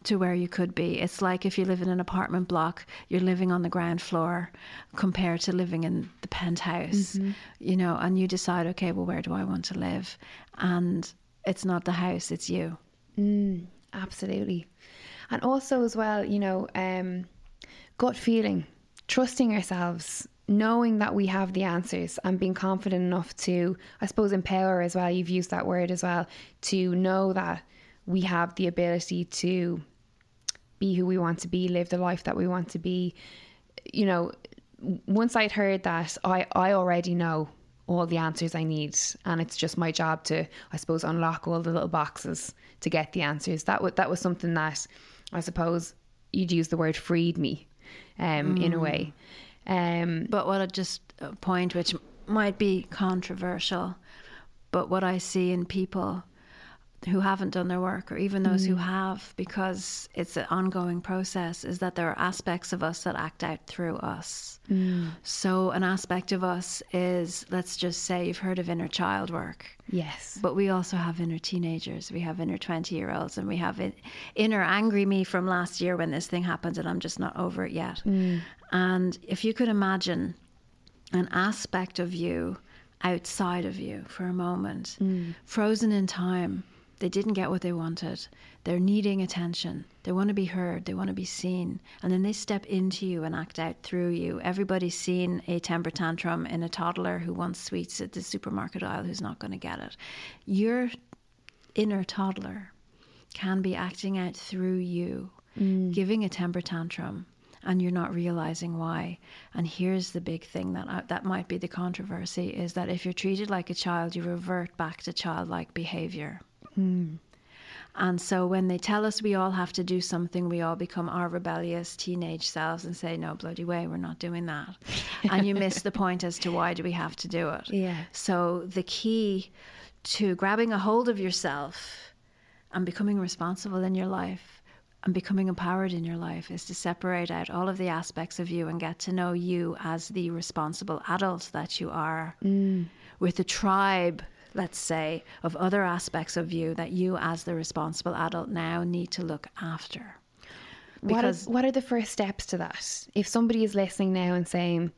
to where you could be. It's like if you live in an apartment block, you're living on the ground floor compared to living in the penthouse, mm-hmm. you know, and you decide, okay, well, where do I want to live? And it's not the house, it's you. Mm, absolutely. And also, as well, you know, um, gut feeling, trusting ourselves, knowing that we have the answers and being confident enough to, I suppose, empower as well. You've used that word as well, to know that we have the ability to be who we want to be, live the life that we want to be. You know, once I'd heard that, I, I already know all the answers I need, and it's just my job to, I suppose, unlock all the little boxes to get the answers. That was that was something that I suppose you'd use the word freed me, um, mm. in a way. Um, but what I just a point which might be controversial, but what I see in people who haven't done their work or even those who mm. have because it's an ongoing process is that there are aspects of us that act out through us. Mm. So an aspect of us is let's just say you've heard of inner child work. Yes. but we also have inner teenagers. We have inner 20 year olds and we have in, inner angry me from last year when this thing happened and i'm just not over it yet. Mm. And if you could imagine an aspect of you outside of you for a moment, frozen in time. They didn't get what they wanted. They're needing attention. They want to be heard. They want to be seen. And then they step into you and act out through you. Everybody's seen a temper tantrum in a toddler who wants sweets at the supermarket aisle who's not going to get it. Your inner toddler can be acting out through you, mm. giving a temper tantrum, and you're not realizing why. And here's the big thing that I, that might be the controversy is that if you're treated like a child, you revert back to childlike behavior. Hmm. And so when they tell us we all have to do something, we all become our rebellious teenage selves and say, "No bloody way, we're not doing that." [laughs] and you miss the point as to why do we have to do it. Yeah. So the key to grabbing a hold of yourself and becoming responsible in your life and becoming empowered in your life is to separate out all of the aspects of you and get to know you as the responsible adult that you are mm. with a tribe let's say of other aspects of you that you as the responsible adult now need to look after What are, what are the first steps to that? If somebody is listening now and saying,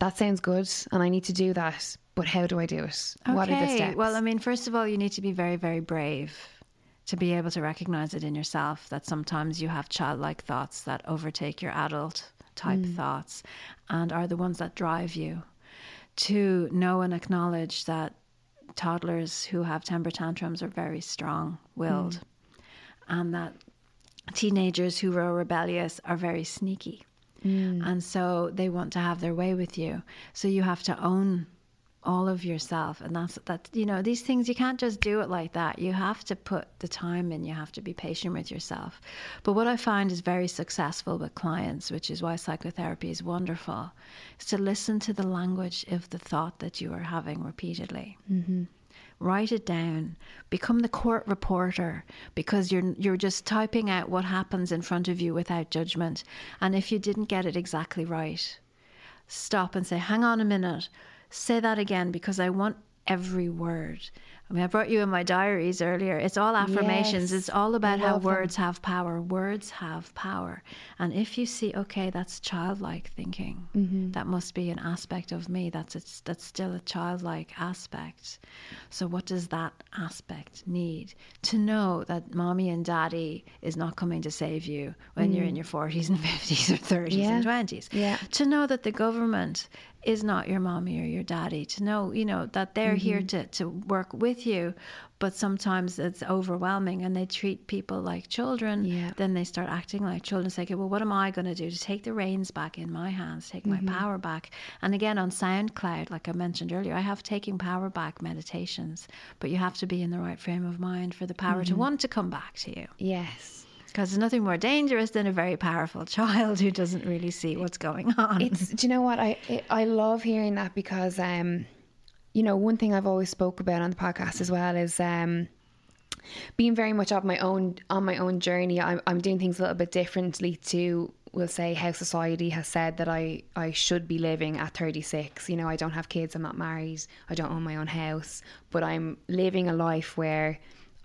that sounds good and I need to do that, but how do I do it? What are the Okay. steps? Well, I mean, first of all, you need to be very, very brave to be able to recognize it in yourself that sometimes you have childlike thoughts that overtake your adult type mm. thoughts and are the ones that drive you. To know and acknowledge that toddlers who have temper tantrums are very strong willed mm. and that teenagers who are rebellious are very sneaky. Mm. And so they want to have their way with you. So you have to own all of yourself. And that's that you know these things you can't just do it like that. You have to put the time in. You have to be patient with yourself. But what i find is very successful with clients which is why psychotherapy is wonderful is to listen to the language of the thought that you are having repeatedly. Mm-hmm. Write it down. Become the court reporter because you're you're just typing out what happens in front of you without judgment. And if you didn't get it exactly right stop and say hang on a minute say that again because i want every word I mean, I brought you in my diaries earlier. It's all affirmations. Yes, It's all about how love them. words have power. Words have power. And if you see, okay, that's childlike thinking, Mm-hmm. that must be an aspect of me. That's a, that's still a childlike aspect. So what does that aspect need to know that mommy and daddy is not coming to save you when you're in your 40s and 50s or 30s Mm. Yeah. and 20s? Yeah. To know that the government is not your mommy or your daddy. To know, you know, that they're here Mm-hmm. to to work with you, but sometimes it's overwhelming and they treat people like children. Yeah. Then they start acting like children. Say, okay, well, what am I going to do to take the reins back in my hands, take Mm-hmm. my power back? And again, on SoundCloud, like I mentioned earlier, I have taking power back meditations, but you have to be in the right frame of mind for the power Mm-hmm. to want to come back to you. yes. Because there's nothing more dangerous than a very powerful [laughs] child who doesn't really see what's going on. It's do you know what I I- love hearing that because um you know one thing I've always spoke about on the podcast as well is um being very much of my own on my own journey I'm I'm doing things a little bit differently to we'll say how society has said that I I should be living at 36 you know I don't have kids I'm not married I don't own my own house but I'm living a life where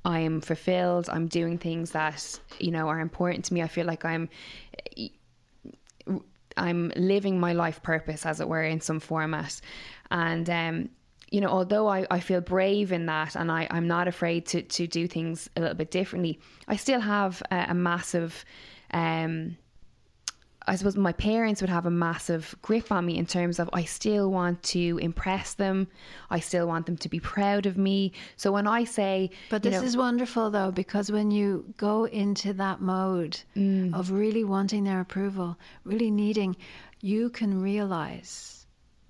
I'm fulfilled I'm doing things that you know are important to me I feel like I'm I'm living my life purpose, as it were, in some format. And, um, you know, although I, I feel brave in that and I, I'm not afraid to, to do things a little bit differently, I still have a, a massive, um, I suppose my parents would have a massive grip on me in terms of I still want to impress them. I still want them to be proud of me. So when I say, But this know- is wonderful though, because when you go into that mode Mm. of really wanting their approval, really needing, you can realize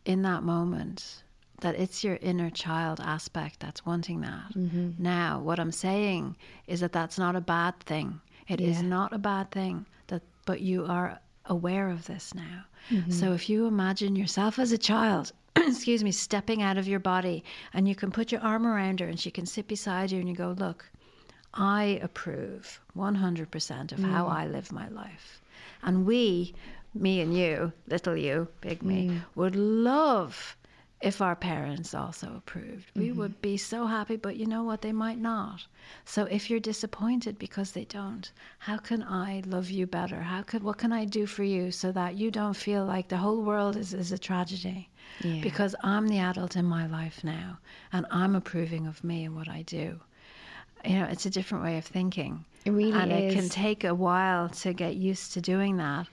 in that moment that it's your inner child aspect that's wanting that. Mm-hmm. Now, what I'm saying is that that's not a bad thing. It is Yeah. not a bad thing. That, but you are aware of this now. Mm-hmm. So if you imagine yourself as a child, [clears throat] excuse me, stepping out of your body, and you can put your arm around her, and she can sit beside you, and you go, look. I approve 100% of how I live my life. And we, me and you, little you, big me, would love if our parents also approved. We would mm-hmm. be so happy, but you know what? They might not. So if you're disappointed because they don't, how can I love you better? How could what can I do for you so that you don't feel like the whole world is, is a tragedy? Yeah. Because I'm the adult in my life now and I'm approving of me and what I do. You know, it's a different way of thinking. It really and it can take a while to get used to doing that.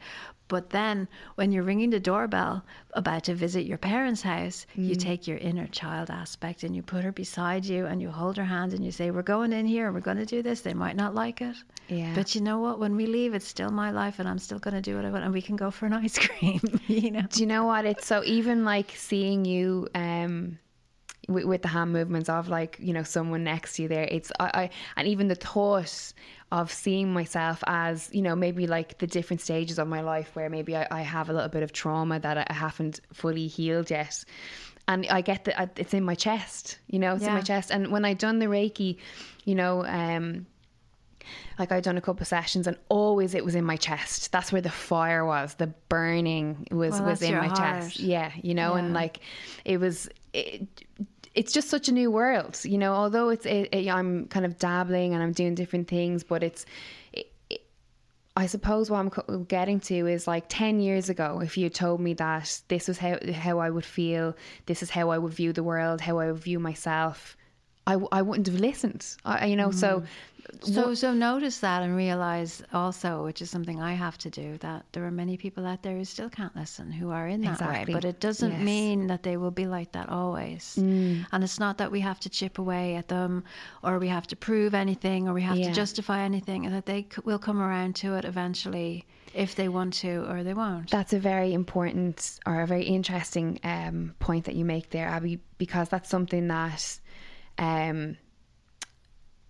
But then when you're ringing the doorbell about to visit your parents' house, Mm. you take your inner child aspect and you put her beside you and you hold her hand and you say, We're going in here and we're going to do this. They might not like it. Yeah. But you know what? When we leave, it's still my life and I'm still going to do what I want and we can go for an ice [laughs] cream, [laughs] you know? Do you know what? It's so even like seeing you um with, with the hand movements of like you know someone next to you there. It's I, I and even the thought of seeing myself as you know maybe like the different stages of my life where maybe I, I have a little bit of trauma that I haven't fully healed yet. And I get that it's in my chest, you know, it's in my chest. And when I done the Reiki, you know, um, like I'd done a couple of sessions and always it was in my chest. That's where the fire was. The burning was Well, was in my heart. chest. Yeah, you know, and like it was it, it's just such a new world, you know, although it's it, it, I'm kind of dabbling and I'm doing different things, but it's it, it, I suppose what I'm getting to is like 10 years ago, if you told me that this was how, how I would feel, this is how I would view the world, how I would view myself, I, I wouldn't have listened. I, you know, so So, so notice that and realize also, which is something I have to do, that there are many people out there who still can't listen, who are in that Exactly. way. But it doesn't Yes. mean that they will be like that always. And it's not that we have to chip away at them, or we have to prove anything, or we have Yeah. to justify anything. And that they c- will come around to it eventually, if they want to, or they won't. That's a very important or a very interesting um, point that you make there, Abby, because that's something that um,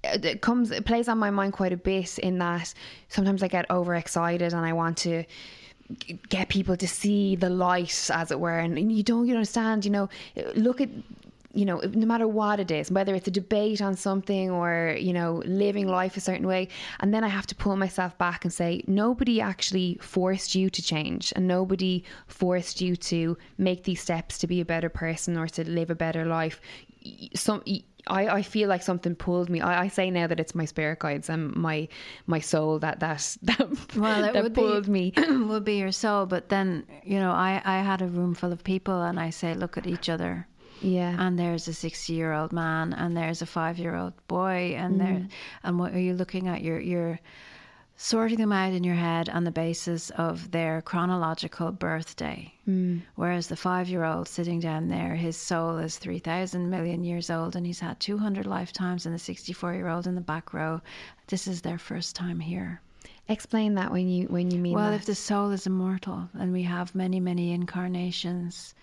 it comes it plays on my mind quite a bit. In that sometimes I get overexcited and I want to get people to see the light, as it were, and you don't you understand. You know, look at you know, no matter what it is, whether it's a debate on something or, you know, living life a certain way. And then I have to pull myself back and say, nobody actually forced you to change and nobody forced you to make these steps to be a better person or to live a better life. Some, I, I feel like something pulled me. I, I say now that it's my spirit guides and my my soul that that [laughs] that, Well, it that would pulled be, me. [clears throat] would be your soul. But then, you know, I, I had a room full of people and I say, look at each other. Yeah. And there's a 60 year old man and there's a five year old boy. And there, mm. and what are you looking at? You're, you're sorting them out in your head on the basis of their chronological birthday. Mm. Whereas the five year old sitting down there, his soul is 3,000 million years old and he's had 200 lifetimes. And the 64 year old in the back row, this is their first time here. Explain that when you when you mean Well, that. if the soul is immortal and we have many, many incarnations,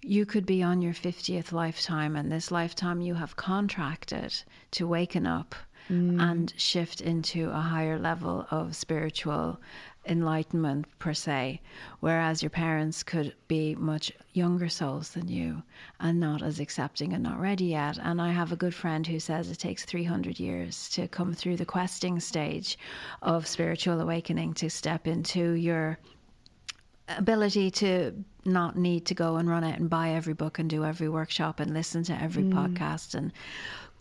you could be on your 50th lifetime, and this lifetime you have contracted to waken up Mm. and shift into a higher level of spiritual enlightenment, per se. Whereas your parents could be much younger souls than you and not as accepting and not ready yet. And I have a good friend who says it takes 300 years to come through the questing stage of spiritual awakening to step into your ability to not need to go and run out and buy every book and do every workshop and listen to every mm. podcast and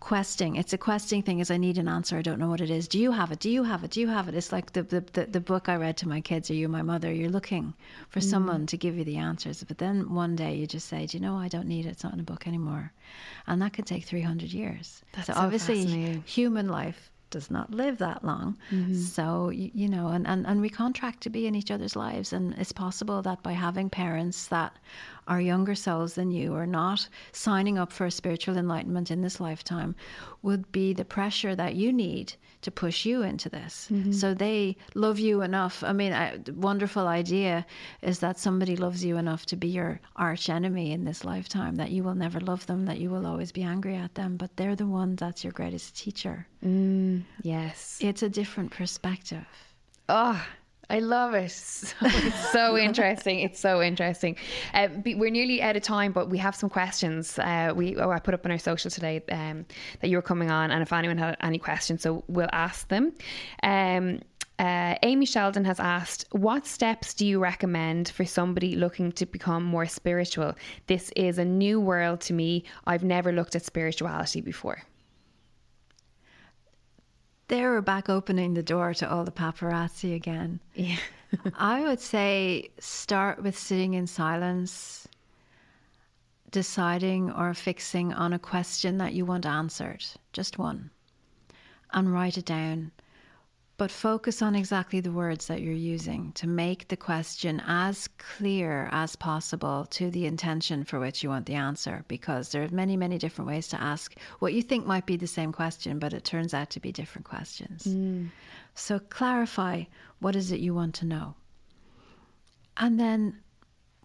questing. It's a questing thing is i need an answer. I don't know what it is. Do you have it? Do you have it? Do you have it? It's like the the, the, the book i read to my kids are you my mother? You're looking for mm. someone to give you the answers but then one day you just say do you know i don't need it. It's not in a book anymore. And that could take 300 years. That's so so obviously human life does not live that long. Mm-hmm. So, you, you know, and, and, and we contract to be in each other's lives. And it's possible that by having parents that are younger selves than you are not signing up for a spiritual enlightenment in this lifetime would be the pressure that you need to push you into this. Mm-hmm. So they love you enough. I mean, I, wonderful idea is that somebody loves you enough to be your arch enemy in this lifetime, that you will never love them, that you will always be angry at them, but they're the one that's your greatest teacher. Mm, yes. It's a different perspective. Oh, I love it. [laughs] So, it's so [laughs] interesting. It's so interesting. Uh, we're nearly out of time, but we have some questions. Uh, we oh, I put up on our social today um, that you were coming on, and if anyone had any questions, so we'll ask them. Um, uh, Amy Sheldon has asked, What steps do you recommend for somebody looking to become more spiritual? This is a new world to me. I've never looked at spirituality before. They were back opening the door to all the paparazzi again. Yeah. [laughs] I would say start with sitting in silence, deciding or fixing on a question that you want answered, just one, and write it down but focus on exactly the words that you're using to make the question as clear as possible to the intention for which you want the answer because there are many many different ways to ask what you think might be the same question but it turns out to be different questions mm. so clarify what is it you want to know and then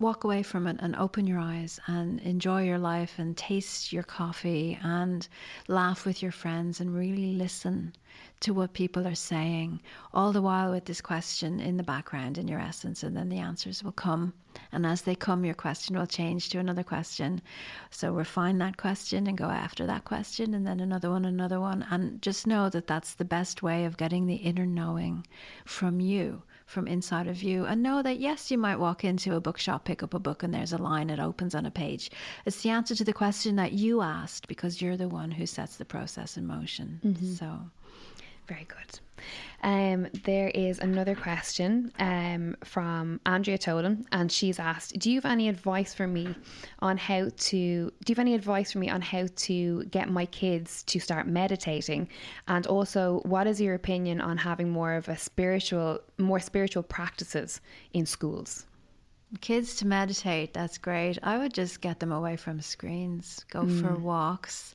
walk away from it and open your eyes and enjoy your life and taste your coffee and laugh with your friends and really listen to what people are saying, all the while with this question in the background in your essence, and then the answers will come. And as they come, your question will change to another question. So refine that question and go after that question, and then another one, another one. And just know that that's the best way of getting the inner knowing from you from inside of you and know that yes, you might walk into a bookshop, pick up a book, and there's a line, it opens on a page. It's the answer to the question that you asked because you're the one who sets the process in motion. Mm-hmm. So very good. Um, there is another question um, from Andrea Tolan, and she's asked, "Do you have any advice for me on how to? Do you have any advice for me on how to get my kids to start meditating? And also, what is your opinion on having more of a spiritual, more spiritual practices in schools?" Kids to meditate, that's great. I would just get them away from screens, go mm. for walks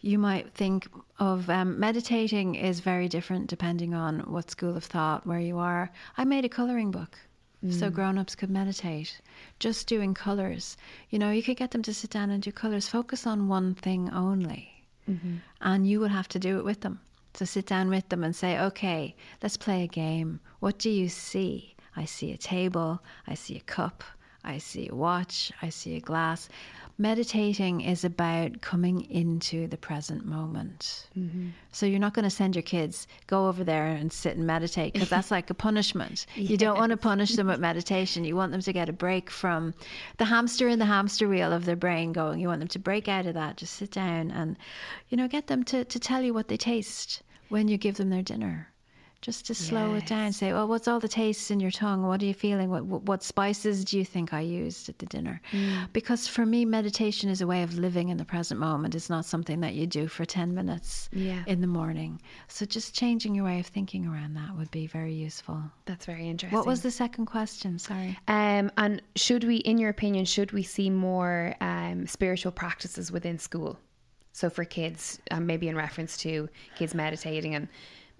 you might think of um, meditating is very different depending on what school of thought where you are. I made a coloring book. Mm. So grown-ups could meditate just doing colors. You know, you could get them to sit down and do colors. Focus on one thing only, mm-hmm. and you would have to do it with them. So sit down with them and say, "Okay, let's play a game. What do you see? I see a table. I see a cup. I see a watch. I see a glass meditating is about coming into the present moment. Mm-hmm. So you're not going to send your kids go over there and sit and meditate because that's like a punishment. yes. You don't want to punish them with meditation. You want them to get a break from the hamster in the hamster wheel of their brain going. You want them to break out of that. Just sit down and you know get them to to tell you what they taste when you give them their dinner just to slow yes. it down. Say, well, what's all the tastes in your tongue? What are you feeling? What, what spices do you think I used at the dinner? Mm. Because for me, meditation is a way of living in the present moment. It's not something that you do for 10 minutes yeah. in the morning. So just changing your way of thinking around that would be very useful. That's very interesting. What was the second question? Sorry. Um, and should we, in your opinion, should we see more um, spiritual practices within school? So for kids, um, maybe in reference to kids meditating and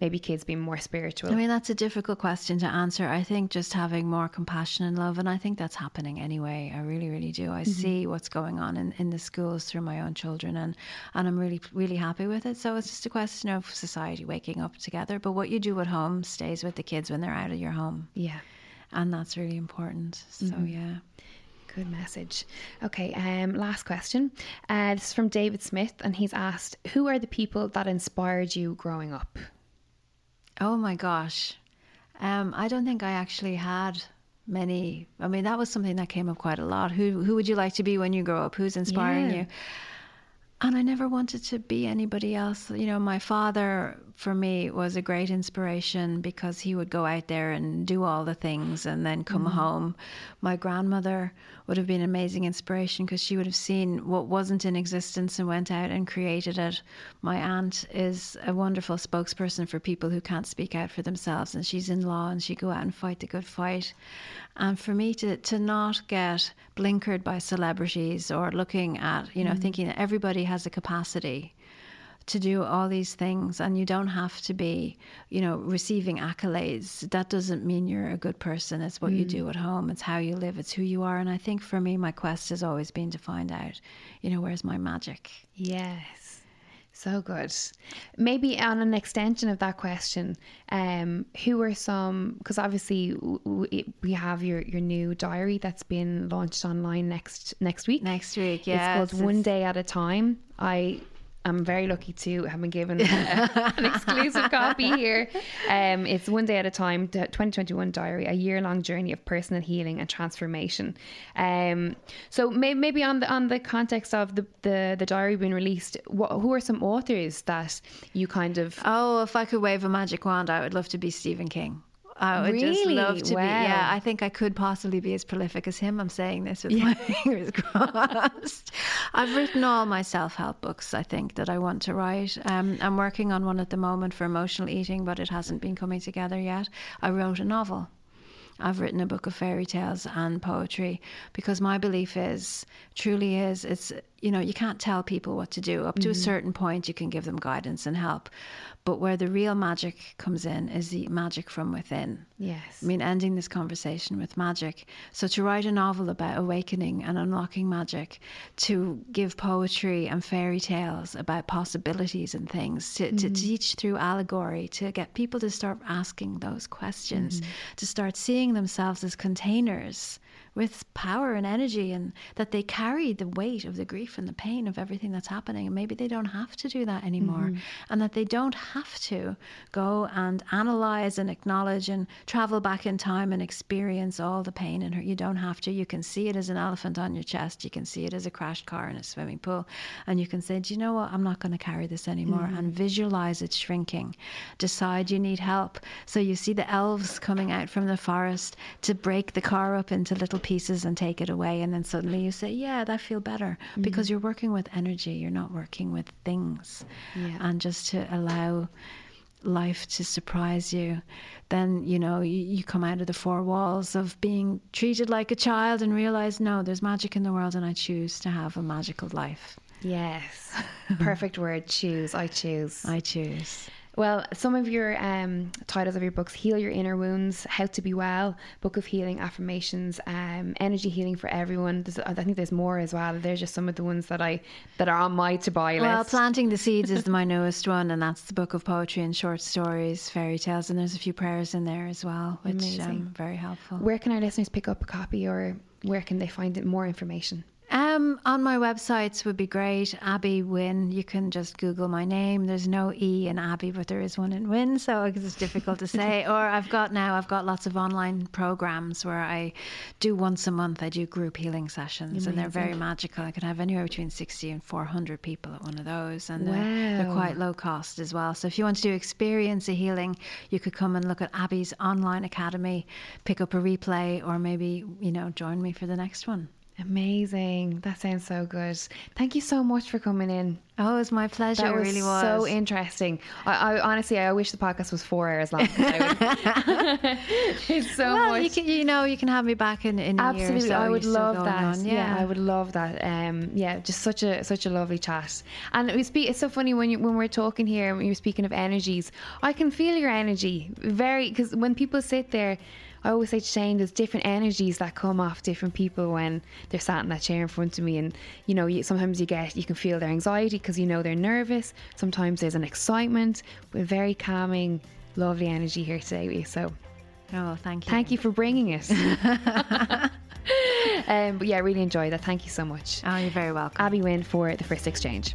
maybe kids being more spiritual? I mean, that's a difficult question to answer. I think just having more compassion and love, and I think that's happening anyway. I really, really do. I mm-hmm. see what's going on in, in the schools through my own children, and, and I'm really, really happy with it. So it's just a question of society waking up together. But what you do at home stays with the kids when they're out of your home. Yeah. And that's really important. So, mm-hmm. yeah. Good message. Okay, um, last question. Uh, this is from David Smith, and he's asked, "Who are the people that inspired you growing up?" Oh my gosh. Um, I don't think I actually had many. I mean, that was something that came up quite a lot. Who who would you like to be when you grow up? Who's inspiring yeah. you? And I never wanted to be anybody else. You know, my father for me was a great inspiration because he would go out there and do all the things and then come mm. home. My grandmother would have been an amazing inspiration because she would have seen what wasn't in existence and went out and created it. My aunt is a wonderful spokesperson for people who can't speak out for themselves and she's in law and she go out and fight the good fight. And for me to, to not get blinkered by celebrities or looking at, you know, mm. thinking that everybody has a capacity to do all these things and you don't have to be you know receiving accolades that doesn't mean you're a good person it's what mm. you do at home it's how you live it's who you are and i think for me my quest has always been to find out you know where's my magic yes So good. Maybe on an extension of that question, um, who are some? Because obviously we have your, your new diary that's been launched online next next week. Next week, yeah. It's called One Day at a Time. I I'm very lucky to have been given [laughs] an exclusive copy here. Um, it's one day at a time, the 2021 diary, a year long journey of personal healing and transformation. Um, so may, maybe on the on the context of the the, the diary being released, what, who are some authors that you kind of? Oh, if I could wave a magic wand, I would love to be Stephen King. I would just love to Wow. be. Yeah, I think I could possibly be as prolific as him. I'm saying this with my [laughs] fingers crossed. I've written all my self help books, I think, that I want to write. Um, I'm working on one at the moment for emotional eating, but it hasn't been coming together yet. I wrote a novel. I've written a book of fairy tales and poetry because my belief is, truly is, it's, you know, you can't tell people what to do. Up to a mm-hmm. certain point, you can give them guidance and help. But where the real magic comes in is the magic from within. Yes. I mean, ending this conversation with magic. So, to write a novel about awakening and unlocking magic, to give poetry and fairy tales about possibilities and things, to, to mm-hmm. teach through allegory, to get people to start asking those questions, mm-hmm. to start seeing themselves as containers with power and energy, and that they carry the weight of the grief and the pain of everything that's happening. And maybe they don't have to do that anymore, mm-hmm. and that they don't have to go and analyze and acknowledge and travel back in time and experience all the pain and hurt. You don't have to. You can see it as an elephant on your chest. You can see it as a crashed car in a swimming pool. And you can say, Do you know what? I'm not going to carry this anymore. Mm-hmm. And visualize it shrinking. Decide you need help. So you see the elves coming out from the forest to break the car up into little pieces and take it away. And then suddenly you say, Yeah, that feel better. Mm-hmm. Because you're working with energy. You're not working with things. Yeah. And just to allow life to surprise you, then you know you, you come out of the four walls of being treated like a child and realize no, there's magic in the world, and I choose to have a magical life. Yes. [laughs] Perfect word. Choose. I choose. I choose. Well, some of your um, titles of your books: "Heal Your Inner Wounds," "How to Be Well," "Book of Healing," "Affirmations," um, "Energy Healing for Everyone." There's, I think there's more as well. They're just some of the ones that I that are on my to buy list. Well, planting the seeds is [laughs] my newest one, and that's the book of poetry and short stories, fairy tales, and there's a few prayers in there as well, which Amazing. um, very helpful. where can our listeners pick up a copy, or where can they find more information? Um, on my websites would be great. Abby Wynne. You can just Google my name. There's no E in Abby, but there is one in Wynne, so it's difficult to say. [laughs] or I've got now. I've got lots of online programs where I do once a month. I do group healing sessions, and they're very magical. I can have anywhere between sixty and four hundred people at one of those, and they're, they're quite low cost as well. So if you want to do experience a healing, you could come and look at Abby's online academy, pick up a replay, or maybe you know join me for the next one. Amazing. That sounds so good. Thank you so much for coming in. Oh, it was my pleasure. That it was really was. so interesting. I, I honestly, I wish the podcast was four hours long. [laughs] [laughs] It's so well, much. you can, you know, you can have me back in, in year. Absolutely, so I would love that. on. Yeah. I would love that. Um, yeah, just such a such a lovely chat. And it was spe- it's so funny when you when we're talking here, when you're speaking of energies, I can feel your energy very because when people sit there. I always say to Shane, there's different energies that come off different people when they're sat in that chair in front of me, and you know, you, sometimes you get you can feel their anxiety because you know they're nervous. Sometimes there's an excitement, but very calming, lovely energy here today with you. So Oh, thank you. Thank you for bringing it. [laughs] [laughs] um, but yeah, I really enjoyed that. Thank you so much. Oh, you're very welcome. Abby Wynne for the first exchange.